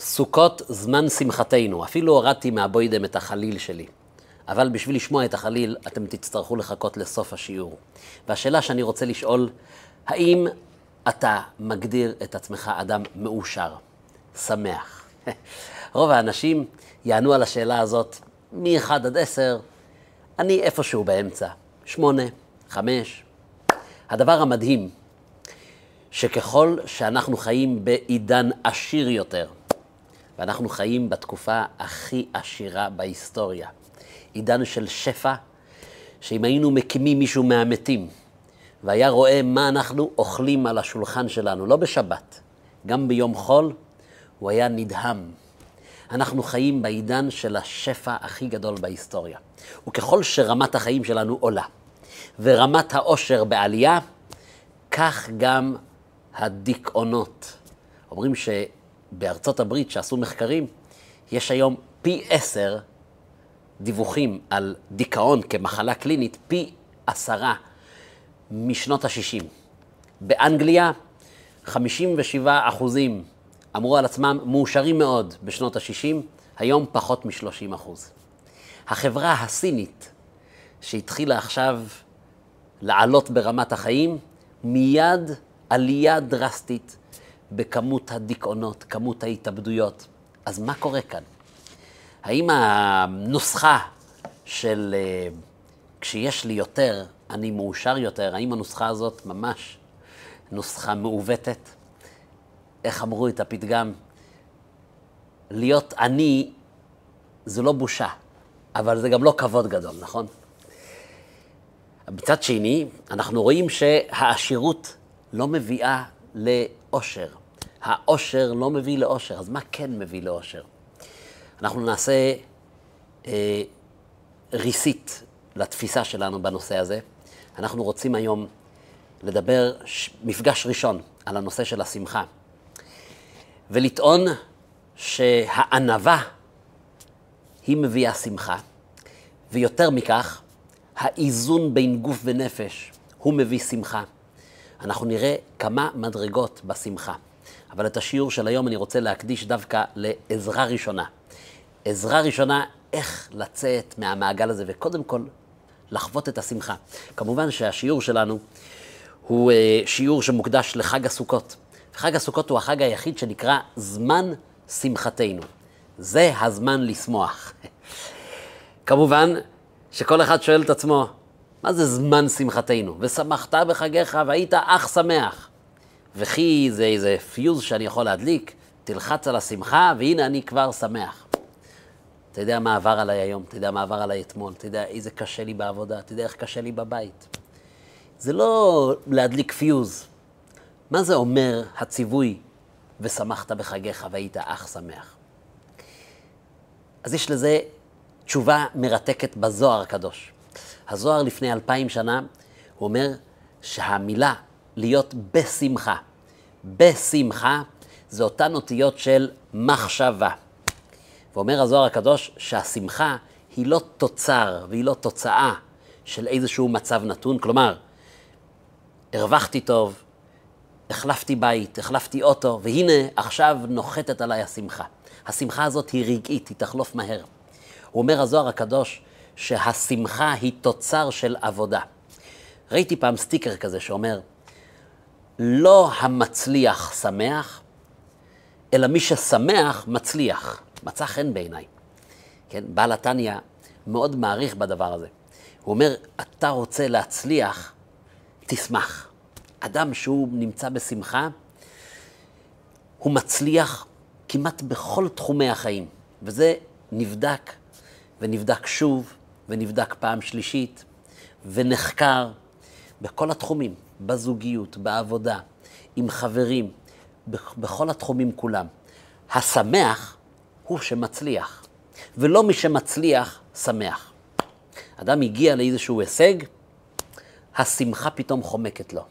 סוכות זמן שמחתנו. אפילו הורדתי מהבוידם את החליל שלי. אבל בשביל לשמוע את החליל, אתם תצטרכו לחכות לסוף השיעור. והשאלה שאני רוצה לשאול, האם אתה מגדיר את עצמך אדם מאושר, שמח? רוב האנשים יענו על השאלה הזאת מ-1 עד 10, אני איפשהו באמצע, 8, 5. הדבר המדהים, שככל שאנחנו חיים בעידן עשיר יותר, ואנחנו חיים בתקופה הכי עשירה בהיסטוריה, עידן של שפע, שאם היינו מקימים מישהו מהמתים, והיה רואה מה אנחנו אוכלים על השולחן שלנו, לא בשבת, גם ביום חול, הוא היה נדהם. אנחנו חיים בעידן של השפע הכי גדול בהיסטוריה. וככל שרמת החיים שלנו עולה, ורמת העושר בעלייה, כך גם הדיכאונות. אומרים שבארצות הברית, שעשו מחקרים, יש היום פי עשר דיווחים על דיכאון כמחלה קלינית, פי עשרה משנות ה-60. באנגליה, 57 אחוזים אמרו על עצמם מאושרים מאוד בשנות ה-60, היום פחות מ-30 אחוז. החברה הסינית, שהתחילה עכשיו לעלות ברמת החיים, מיד עלייה דרסטית בכמות הדיכאונות, כמות ההתאבדויות. אז מה קורה כאן? האם הנוסחה של uh, כשיש לי יותר, אני מאושר יותר, האם הנוסחה הזאת ממש נוסחה מעוותת? איך אמרו את הפתגם? להיות עני זה לא בושה, אבל זה גם לא כבוד גדול, נכון? מצד שני, אנחנו רואים שהעשירות לא מביאה לאושר. האושר לא מביא לאושר, אז מה כן מביא לאושר? אנחנו נעשה אה, ריסית לתפיסה שלנו בנושא הזה. אנחנו רוצים היום לדבר ש... מפגש ראשון על הנושא של השמחה, ולטעון שהענווה היא מביאה שמחה, ויותר מכך, האיזון בין גוף ונפש הוא מביא שמחה. אנחנו נראה כמה מדרגות בשמחה. אבל את השיעור של היום אני רוצה להקדיש דווקא לעזרה ראשונה. עזרה ראשונה, איך לצאת מהמעגל הזה, וקודם כל, לחוות את השמחה. כמובן שהשיעור שלנו הוא אה, שיעור שמוקדש לחג הסוכות. חג הסוכות הוא החג היחיד שנקרא זמן שמחתנו. זה הזמן לשמוח. כמובן שכל אחד שואל את עצמו, מה זה זמן שמחתנו? ושמחת בחגיך והיית אך שמח. וכי זה איזה פיוז שאני יכול להדליק, תלחץ על השמחה והנה אני כבר שמח. אתה יודע מה עבר עליי היום, אתה יודע מה עבר עליי אתמול, אתה יודע איזה קשה לי בעבודה, אתה יודע איך קשה לי בבית. זה לא להדליק פיוז. מה זה אומר הציווי ושמחת בחגיך והיית אך שמח? אז יש לזה תשובה מרתקת בזוהר הקדוש. הזוהר לפני אלפיים שנה, הוא אומר שהמילה להיות בשמחה, בשמחה, זה אותן אותיות של מחשבה. ואומר הזוהר הקדוש שהשמחה היא לא תוצר והיא לא תוצאה של איזשהו מצב נתון, כלומר, הרווחתי טוב, החלפתי בית, החלפתי אוטו, והנה עכשיו נוחתת עליי השמחה. השמחה הזאת היא רגעית, היא תחלוף מהר. הוא אומר הזוהר הקדוש שהשמחה היא תוצר של עבודה. ראיתי פעם סטיקר כזה שאומר, לא המצליח שמח, אלא מי ששמח מצליח. מצא חן בעיניי. כן, בעל התניא מאוד מעריך בדבר הזה. הוא אומר, אתה רוצה להצליח, תשמח. אדם שהוא נמצא בשמחה, הוא מצליח כמעט בכל תחומי החיים, וזה נבדק ונבדק שוב ונבדק פעם שלישית ונחקר בכל התחומים, בזוגיות, בעבודה, עם חברים, בכל התחומים כולם. השמח הוא שמצליח, ולא מי שמצליח שמח. אדם הגיע לאיזשהו הישג, השמחה פתאום חומקת לו.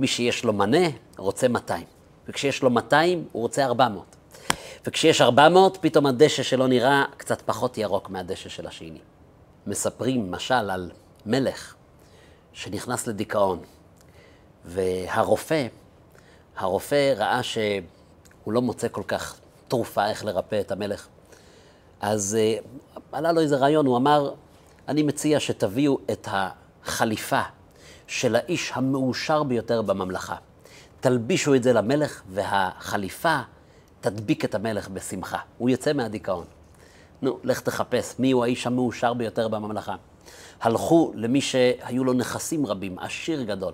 מי שיש לו מנה, רוצה 200. וכשיש לו 200, הוא רוצה 400. וכשיש 400, פתאום הדשא שלו נראה קצת פחות ירוק מהדשא של השני. מספרים, משל, על מלך שנכנס לדיכאון, והרופא, הרופא ראה שהוא לא מוצא כל כך תרופה איך לרפא את המלך. אז uh, עלה לו איזה רעיון, הוא אמר, אני מציע שתביאו את החליפה של האיש המאושר ביותר בממלכה. תלבישו את זה למלך, והחליפה תדביק את המלך בשמחה. הוא יצא מהדיכאון. נו, לך תחפש מי הוא האיש המאושר ביותר בממלכה. הלכו למי שהיו לו נכסים רבים, עשיר גדול.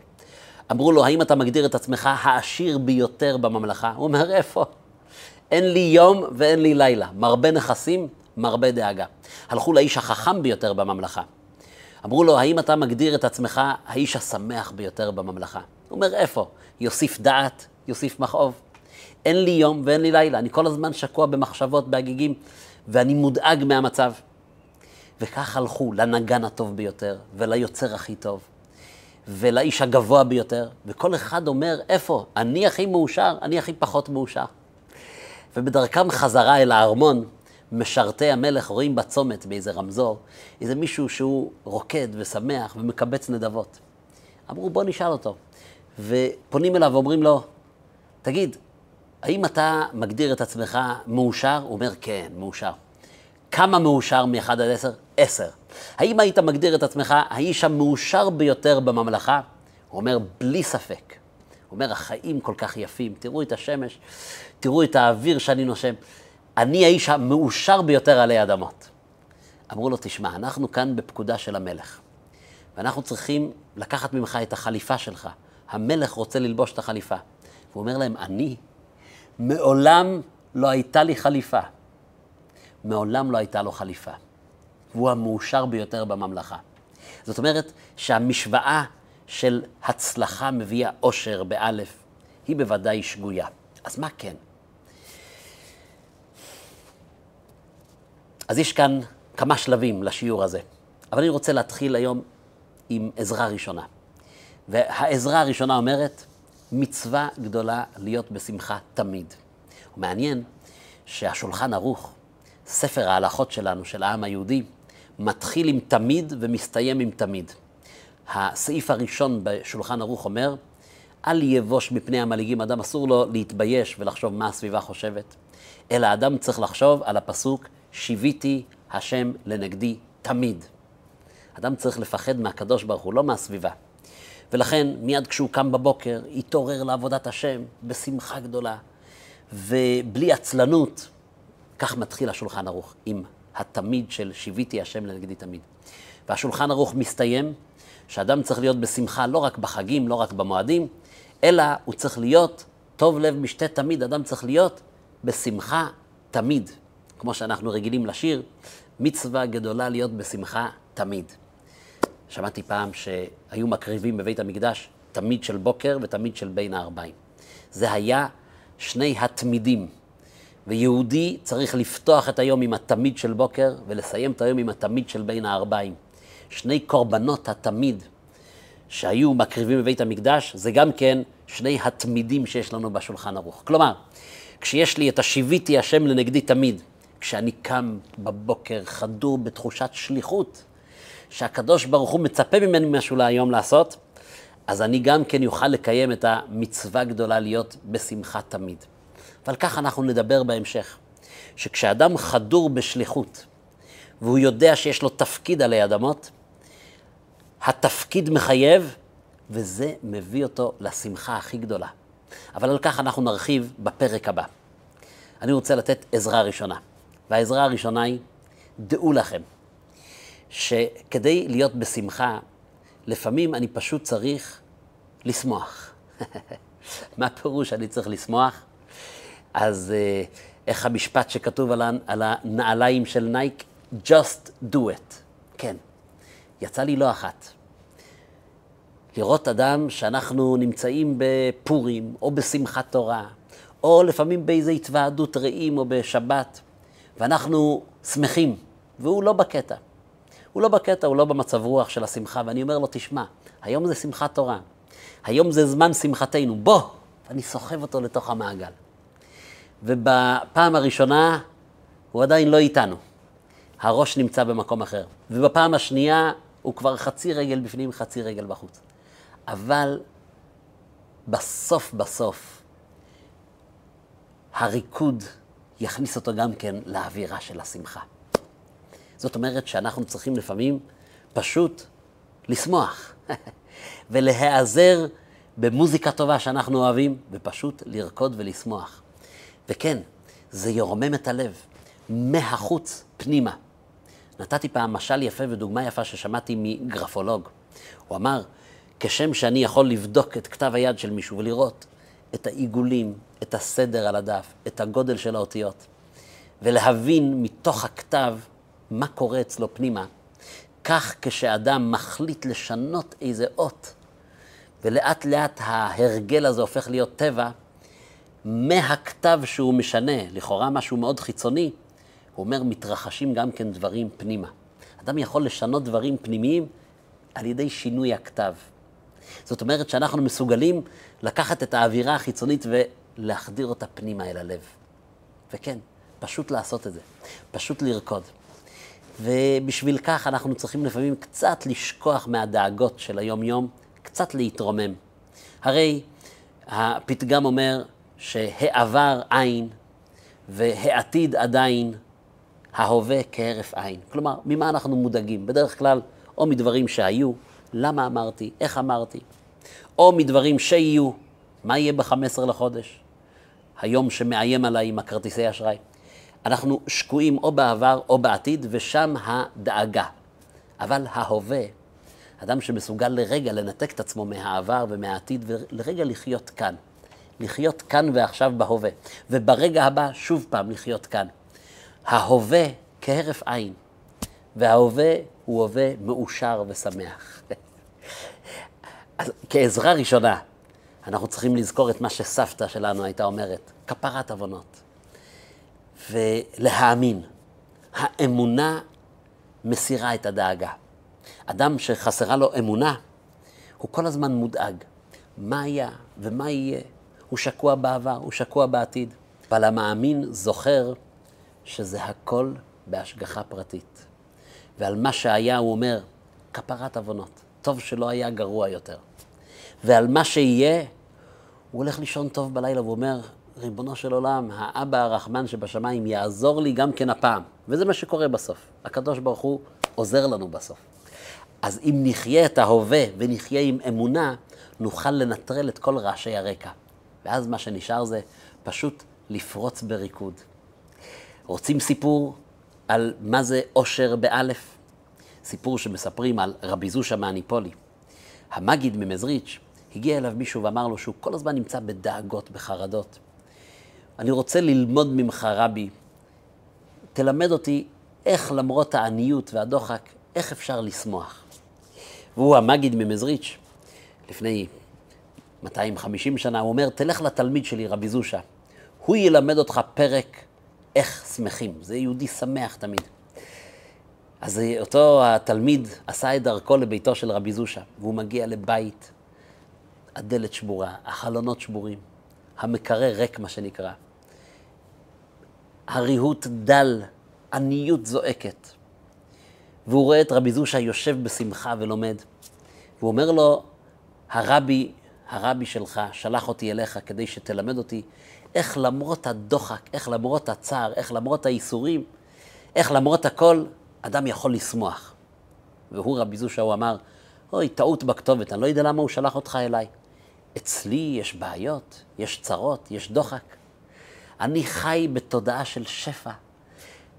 אמרו לו, האם אתה מגדיר את עצמך העשיר ביותר בממלכה? הוא אומר, איפה? אין לי יום ואין לי לילה. מרבה נכסים, מרבה דאגה. הלכו לאיש החכם ביותר בממלכה. אמרו לו, האם אתה מגדיר את עצמך האיש השמח ביותר בממלכה? הוא אומר, איפה? יוסיף דעת, יוסיף מכאוב. אין לי יום ואין לי לילה, אני כל הזמן שקוע במחשבות, בהגיגים, ואני מודאג מהמצב. וכך הלכו לנגן הטוב ביותר, וליוצר הכי טוב, ולאיש הגבוה ביותר, וכל אחד אומר, איפה? אני הכי מאושר, אני הכי פחות מאושר. ובדרכם חזרה אל הארמון, משרתי המלך רואים בצומת, באיזה רמזור, איזה מישהו שהוא רוקד ושמח ומקבץ נדבות. אמרו, בוא נשאל אותו. ופונים אליו ואומרים לו, תגיד, האם אתה מגדיר את עצמך מאושר? הוא אומר, כן, מאושר. כמה מאושר מ-1 עד 10? 10. האם היית מגדיר את עצמך האיש המאושר ביותר בממלכה? הוא אומר, בלי ספק. הוא אומר, החיים כל כך יפים, תראו את השמש, תראו את האוויר שאני נושם. אני האיש המאושר ביותר עלי אדמות. אמרו לו, תשמע, אנחנו כאן בפקודה של המלך, ואנחנו צריכים לקחת ממך את החליפה שלך. המלך רוצה ללבוש את החליפה. והוא אומר להם, אני, מעולם לא הייתה לי חליפה. מעולם לא הייתה לו חליפה. והוא המאושר ביותר בממלכה. זאת אומרת שהמשוואה של הצלחה מביאה אושר באלף, היא בוודאי שגויה. אז מה כן? אז יש כאן כמה שלבים לשיעור הזה, אבל אני רוצה להתחיל היום עם עזרה ראשונה. והעזרה הראשונה אומרת, מצווה גדולה להיות בשמחה תמיד. מעניין שהשולחן ערוך, ספר ההלכות שלנו, של העם היהודי, מתחיל עם תמיד ומסתיים עם תמיד. הסעיף הראשון בשולחן ערוך אומר, אל יבוש מפני המלעיגים, אדם אסור לו להתבייש ולחשוב מה הסביבה חושבת, אלא אדם צריך לחשוב על הפסוק, שיוויתי השם לנגדי תמיד. אדם צריך לפחד מהקדוש ברוך הוא, לא מהסביבה. ולכן, מיד כשהוא קם בבוקר, יתעורר לעבודת השם בשמחה גדולה, ובלי עצלנות. כך מתחיל השולחן ערוך, עם התמיד של שיוויתי השם לנגדי תמיד. והשולחן ערוך מסתיים, שאדם צריך להיות בשמחה לא רק בחגים, לא רק במועדים, אלא הוא צריך להיות טוב לב משתה תמיד, אדם צריך להיות בשמחה תמיד. כמו שאנחנו רגילים לשיר, מצווה גדולה להיות בשמחה תמיד. שמעתי פעם שהיו מקריבים בבית המקדש תמיד של בוקר ותמיד של בין הערביים. זה היה שני התמידים. ויהודי צריך לפתוח את היום עם התמיד של בוקר ולסיים את היום עם התמיד של בין הערביים. שני קורבנות התמיד שהיו מקריבים בבית המקדש, זה גם כן שני התמידים שיש לנו בשולחן ערוך. כלומר, כשיש לי את השיוויתי השם לנגדי תמיד, כשאני קם בבוקר חדור בתחושת שליחות, שהקדוש ברוך הוא מצפה ממני משהו להיום לעשות, אז אני גם כן יוכל לקיים את המצווה הגדולה להיות בשמחה תמיד. ועל כך אנחנו נדבר בהמשך. שכשאדם חדור בשליחות, והוא יודע שיש לו תפקיד עלי אדמות, התפקיד מחייב, וזה מביא אותו לשמחה הכי גדולה. אבל על כך אנחנו נרחיב בפרק הבא. אני רוצה לתת עזרה ראשונה, והעזרה הראשונה היא, דעו לכם, שכדי להיות בשמחה, לפעמים אני פשוט צריך לשמוח. מה פירוש אני צריך לשמוח? אז אה, איך המשפט שכתוב על, על הנעליים של נייק? Just do it. כן, יצא לי לא אחת. לראות אדם שאנחנו נמצאים בפורים, או בשמחת תורה, או לפעמים באיזו התוועדות רעים או בשבת, ואנחנו שמחים, והוא לא בקטע. הוא לא בקטע, הוא לא במצב רוח של השמחה, ואני אומר לו, תשמע, היום זה שמחת תורה, היום זה זמן שמחתנו, בוא! אני סוחב אותו לתוך המעגל. ובפעם הראשונה הוא עדיין לא איתנו. הראש נמצא במקום אחר. ובפעם השנייה הוא כבר חצי רגל בפנים, חצי רגל בחוץ. אבל בסוף בסוף, הריקוד יכניס אותו גם כן לאווירה של השמחה. זאת אומרת שאנחנו צריכים לפעמים פשוט לשמוח ולהיעזר במוזיקה טובה שאנחנו אוהבים, ופשוט לרקוד ולשמוח. וכן, זה ירומם את הלב, מהחוץ פנימה. נתתי פעם משל יפה ודוגמה יפה ששמעתי מגרפולוג. הוא אמר, כשם שאני יכול לבדוק את כתב היד של מישהו ולראות את העיגולים, את הסדר על הדף, את הגודל של האותיות, ולהבין מתוך הכתב מה קורה אצלו פנימה, כך כשאדם מחליט לשנות איזה אות, ולאט לאט ההרגל הזה הופך להיות טבע, מהכתב שהוא משנה, לכאורה משהו מאוד חיצוני, הוא אומר, מתרחשים גם כן דברים פנימה. אדם יכול לשנות דברים פנימיים על ידי שינוי הכתב. זאת אומרת שאנחנו מסוגלים לקחת את האווירה החיצונית ולהחדיר אותה פנימה אל הלב. וכן, פשוט לעשות את זה, פשוט לרקוד. ובשביל כך אנחנו צריכים לפעמים קצת לשכוח מהדאגות של היום-יום, קצת להתרומם. הרי הפתגם אומר שהעבר אין והעתיד עדיין, ההווה כהרף עין. כלומר, ממה אנחנו מודאגים? בדרך כלל, או מדברים שהיו, למה אמרתי, איך אמרתי, או מדברים שיהיו, מה יהיה ב-15 לחודש, היום שמאיים עליי עם הכרטיסי אשראי. אנחנו שקועים או בעבר או בעתיד, ושם הדאגה. אבל ההווה, אדם שמסוגל לרגע לנתק את עצמו מהעבר ומהעתיד, ולרגע לחיות כאן. לחיות כאן ועכשיו בהווה. וברגע הבא, שוב פעם לחיות כאן. ההווה כהרף עין, וההווה הוא הווה מאושר ושמח. אז כעזרה ראשונה, אנחנו צריכים לזכור את מה שסבתא שלנו הייתה אומרת, כפרת עוונות. ולהאמין. האמונה מסירה את הדאגה. אדם שחסרה לו אמונה, הוא כל הזמן מודאג. מה היה ומה יהיה? הוא שקוע בעבר, הוא שקוע בעתיד. אבל המאמין זוכר שזה הכל בהשגחה פרטית. ועל מה שהיה הוא אומר, כפרת עוונות. טוב שלא היה גרוע יותר. ועל מה שיהיה, הוא הולך לישון טוב בלילה ואומר, ריבונו של עולם, האבא הרחמן שבשמיים יעזור לי גם כן הפעם. וזה מה שקורה בסוף. הקדוש ברוך הוא עוזר לנו בסוף. אז אם נחיה את ההווה ונחיה עם אמונה, נוכל לנטרל את כל רעשי הרקע. ואז מה שנשאר זה פשוט לפרוץ בריקוד. רוצים סיפור על מה זה אושר באלף? סיפור שמספרים על רבי זושה מהניפולי. המגיד ממזריץ', הגיע אליו מישהו ואמר לו שהוא כל הזמן נמצא בדאגות, בחרדות. אני רוצה ללמוד ממך, רבי, תלמד אותי איך למרות העניות והדוחק, איך אפשר לשמוח. והוא המגיד ממזריץ', לפני 250 שנה, הוא אומר, תלך לתלמיד שלי, רבי זושה, הוא ילמד אותך פרק איך שמחים. זה יהודי שמח תמיד. אז אותו התלמיד עשה את דרכו לביתו של רבי זושה, והוא מגיע לבית, הדלת שבורה, החלונות שבורים, המקרר ריק, מה שנקרא. הריהוט דל, עניות זועקת. והוא רואה את רבי זושה יושב בשמחה ולומד. והוא אומר לו, הרבי, הרבי שלך שלח אותי אליך כדי שתלמד אותי איך למרות הדוחק, איך למרות הצער, איך למרות הייסורים, איך למרות הכל, אדם יכול לשמוח. והוא, רבי זושה, הוא אמר, אוי, טעות בכתובת, אני לא יודע למה הוא שלח אותך אליי. אצלי יש בעיות, יש צרות, יש דוחק. אני חי בתודעה של שפע.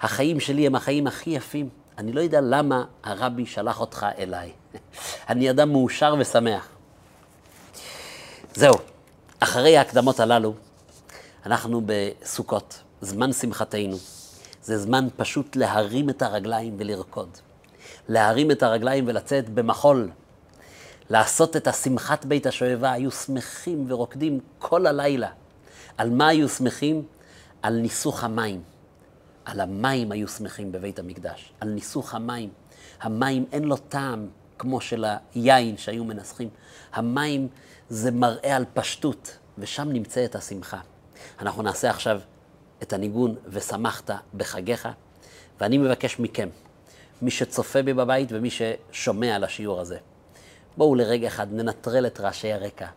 החיים שלי הם החיים הכי יפים. אני לא יודע למה הרבי שלח אותך אליי. אני אדם מאושר ושמח. זהו, אחרי ההקדמות הללו, אנחנו בסוכות, זמן שמחתנו. זה זמן פשוט להרים את הרגליים ולרקוד. להרים את הרגליים ולצאת במחול. לעשות את השמחת בית השואבה, היו שמחים ורוקדים כל הלילה. על מה היו שמחים? על ניסוך המים. על המים היו שמחים בבית המקדש, על ניסוך המים. המים אין לו טעם כמו של היין שהיו מנסחים. המים זה מראה על פשטות, ושם נמצאת השמחה. אנחנו נעשה עכשיו את הניגון ושמחת בחגיך, ואני מבקש מכם, מי שצופה בי בבית ומי ששומע על השיעור הזה, בואו לרגע אחד ננטרל את רעשי הרקע.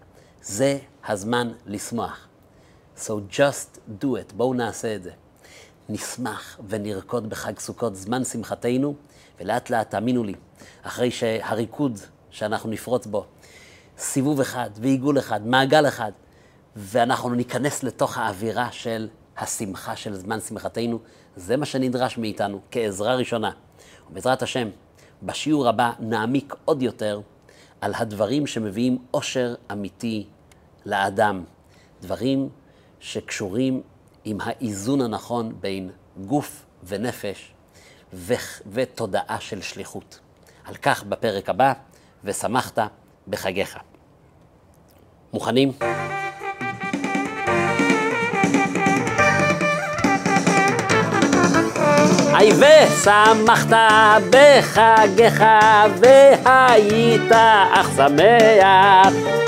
זה הזמן לשמוח. So just do it, בואו נעשה את זה. נשמח ונרקוד בחג סוכות, זמן שמחתנו, ולאט לאט, תאמינו לי, אחרי שהריקוד שאנחנו נפרוץ בו, סיבוב אחד ועיגול אחד, מעגל אחד, ואנחנו ניכנס לתוך האווירה של השמחה של זמן שמחתנו, זה מה שנדרש מאיתנו כעזרה ראשונה. ובעזרת השם, בשיעור הבא נעמיק עוד יותר על הדברים שמביאים אושר אמיתי לאדם. דברים שקשורים עם האיזון הנכון בין גוף ונפש ו- ותודעה של שליחות. על כך בפרק הבא, ושמחת בחגיך. מוכנים? היי ושמחת בחגיך והיית אך שמח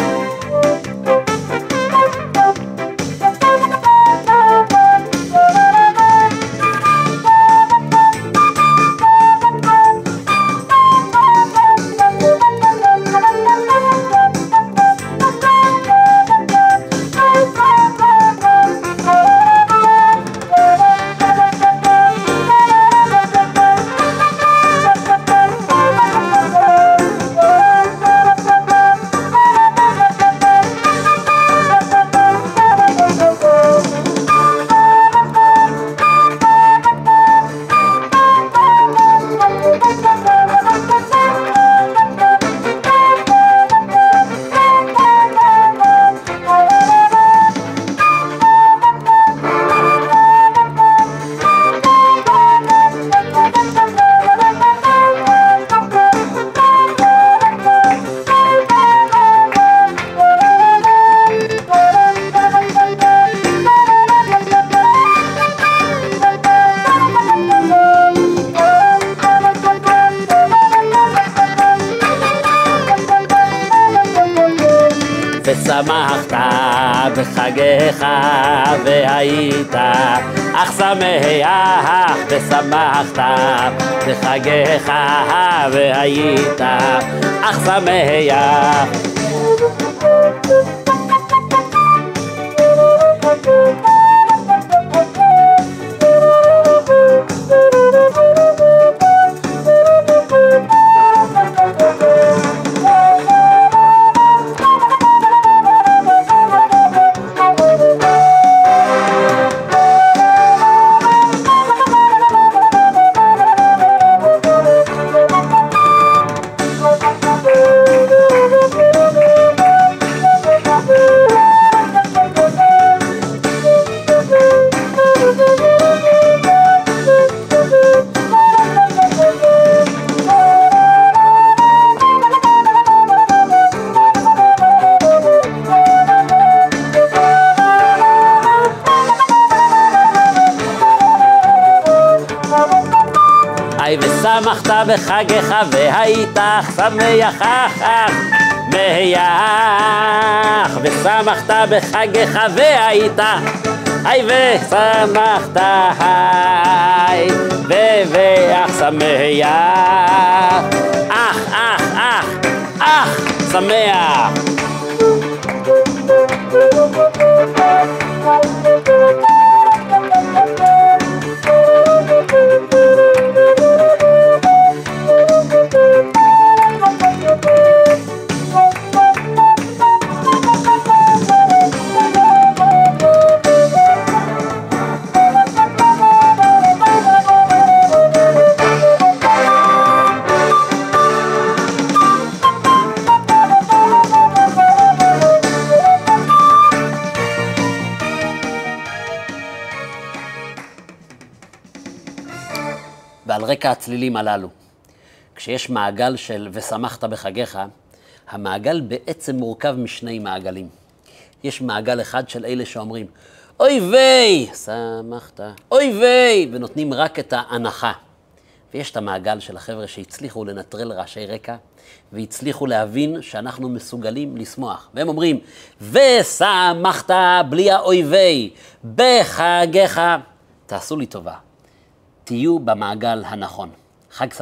בחגיך והיית אך שמח בחגיך והיית שמח מהיח ושמחת בחגיך והיית. היי ושמחת היי ובח שמח אח אח אח אח שמח ועל רקע הצלילים הללו, כשיש מעגל של ושמחת בחגיך, המעגל בעצם מורכב משני מעגלים. יש מעגל אחד של אלה שאומרים, אוי ויי, שמחת, אוי ויי, ונותנים רק את ההנחה. ויש את המעגל של החבר'ה שהצליחו לנטרל רעשי רקע, והצליחו להבין שאנחנו מסוגלים לשמוח. והם אומרים, ושמחת בלי האויבי, בחגיך. תעשו לי טובה, תהיו במעגל הנכון. חג שמח.